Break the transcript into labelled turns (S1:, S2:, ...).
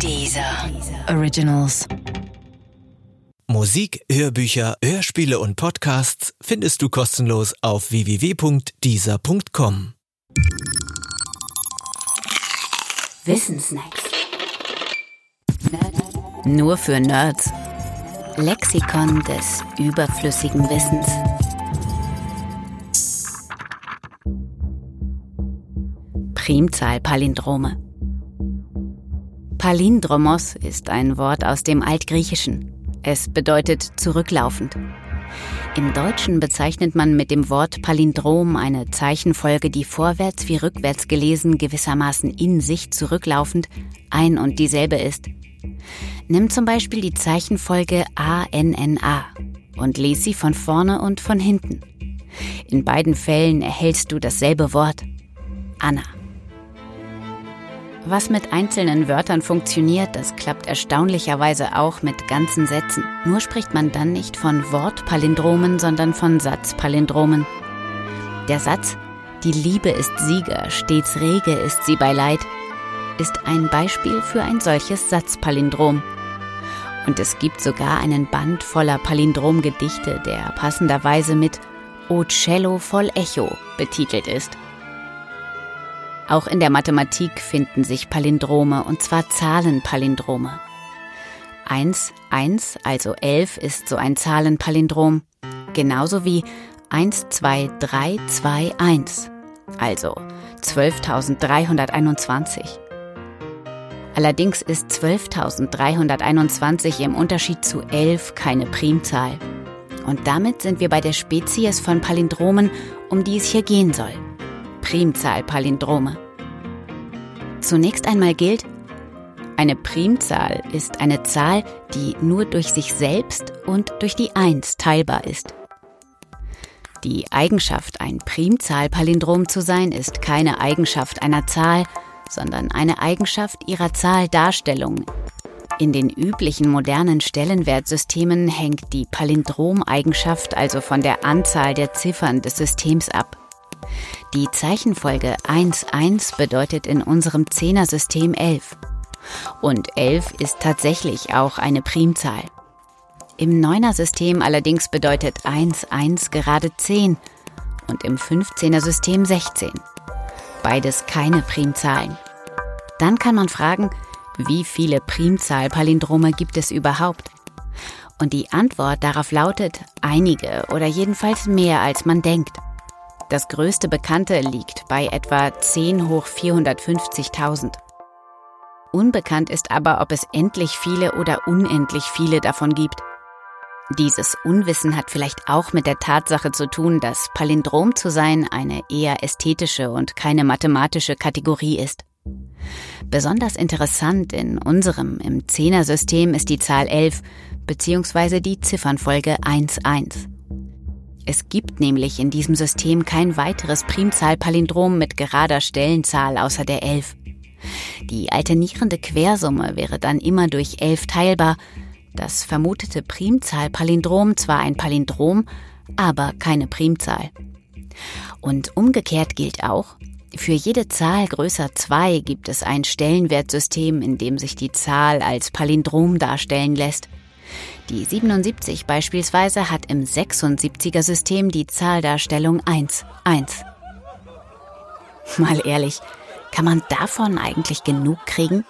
S1: Dieser Originals.
S2: Musik, Hörbücher, Hörspiele und Podcasts findest du kostenlos auf www.dieser.com.
S1: Wissensnacks. Nur für Nerds. Lexikon des überflüssigen Wissens. Primzahlpalindrome. Palindromos ist ein Wort aus dem Altgriechischen. Es bedeutet zurücklaufend. Im Deutschen bezeichnet man mit dem Wort Palindrom eine Zeichenfolge, die vorwärts wie rückwärts gelesen gewissermaßen in sich zurücklaufend ein und dieselbe ist. Nimm zum Beispiel die Zeichenfolge ANNA und lies sie von vorne und von hinten. In beiden Fällen erhältst du dasselbe Wort. Anna. Was mit einzelnen Wörtern funktioniert, das klappt erstaunlicherweise auch mit ganzen Sätzen. Nur spricht man dann nicht von Wortpalindromen, sondern von Satzpalindromen. Der Satz Die Liebe ist Sieger, stets rege ist sie bei Leid, ist ein Beispiel für ein solches Satzpalindrom. Und es gibt sogar einen Band voller Palindromgedichte, der passenderweise mit O Cello voll Echo betitelt ist. Auch in der Mathematik finden sich Palindrome, und zwar Zahlenpalindrome. 1, 1, also 11 ist so ein Zahlenpalindrom, genauso wie 1, 2, 3, 2, 1, also 12.321. Allerdings ist 12.321 im Unterschied zu 11 keine Primzahl. Und damit sind wir bei der Spezies von Palindromen, um die es hier gehen soll. Primzahlpalindrome. Zunächst einmal gilt, eine Primzahl ist eine Zahl, die nur durch sich selbst und durch die Eins teilbar ist. Die Eigenschaft, ein Primzahlpalindrom zu sein, ist keine Eigenschaft einer Zahl, sondern eine Eigenschaft ihrer Zahldarstellung. In den üblichen modernen Stellenwertsystemen hängt die Palindromeigenschaft also von der Anzahl der Ziffern des Systems ab. Die Zeichenfolge 1,1 bedeutet in unserem Zehnersystem 11. Und 11 ist tatsächlich auch eine Primzahl. Im Neuner-System allerdings bedeutet 1,1 gerade 10 und im 15er-System 16. Beides keine Primzahlen. Dann kann man fragen, wie viele Primzahlpalindrome gibt es überhaupt? Und die Antwort darauf lautet einige oder jedenfalls mehr als man denkt. Das größte bekannte liegt bei etwa 10 hoch 450.000. Unbekannt ist aber, ob es endlich viele oder unendlich viele davon gibt. Dieses Unwissen hat vielleicht auch mit der Tatsache zu tun, dass Palindrom zu sein eine eher ästhetische und keine mathematische Kategorie ist. Besonders interessant in unserem im Zehnersystem ist die Zahl 11 bzw. die Ziffernfolge 11. Es gibt nämlich in diesem System kein weiteres Primzahlpalindrom mit gerader Stellenzahl außer der 11. Die alternierende Quersumme wäre dann immer durch 11 teilbar, das vermutete Primzahlpalindrom zwar ein Palindrom, aber keine Primzahl. Und umgekehrt gilt auch, für jede Zahl größer 2 gibt es ein Stellenwertsystem, in dem sich die Zahl als Palindrom darstellen lässt. Die 77 beispielsweise hat im 76er System die Zahldarstellung 1, 1. Mal ehrlich, kann man davon eigentlich genug kriegen?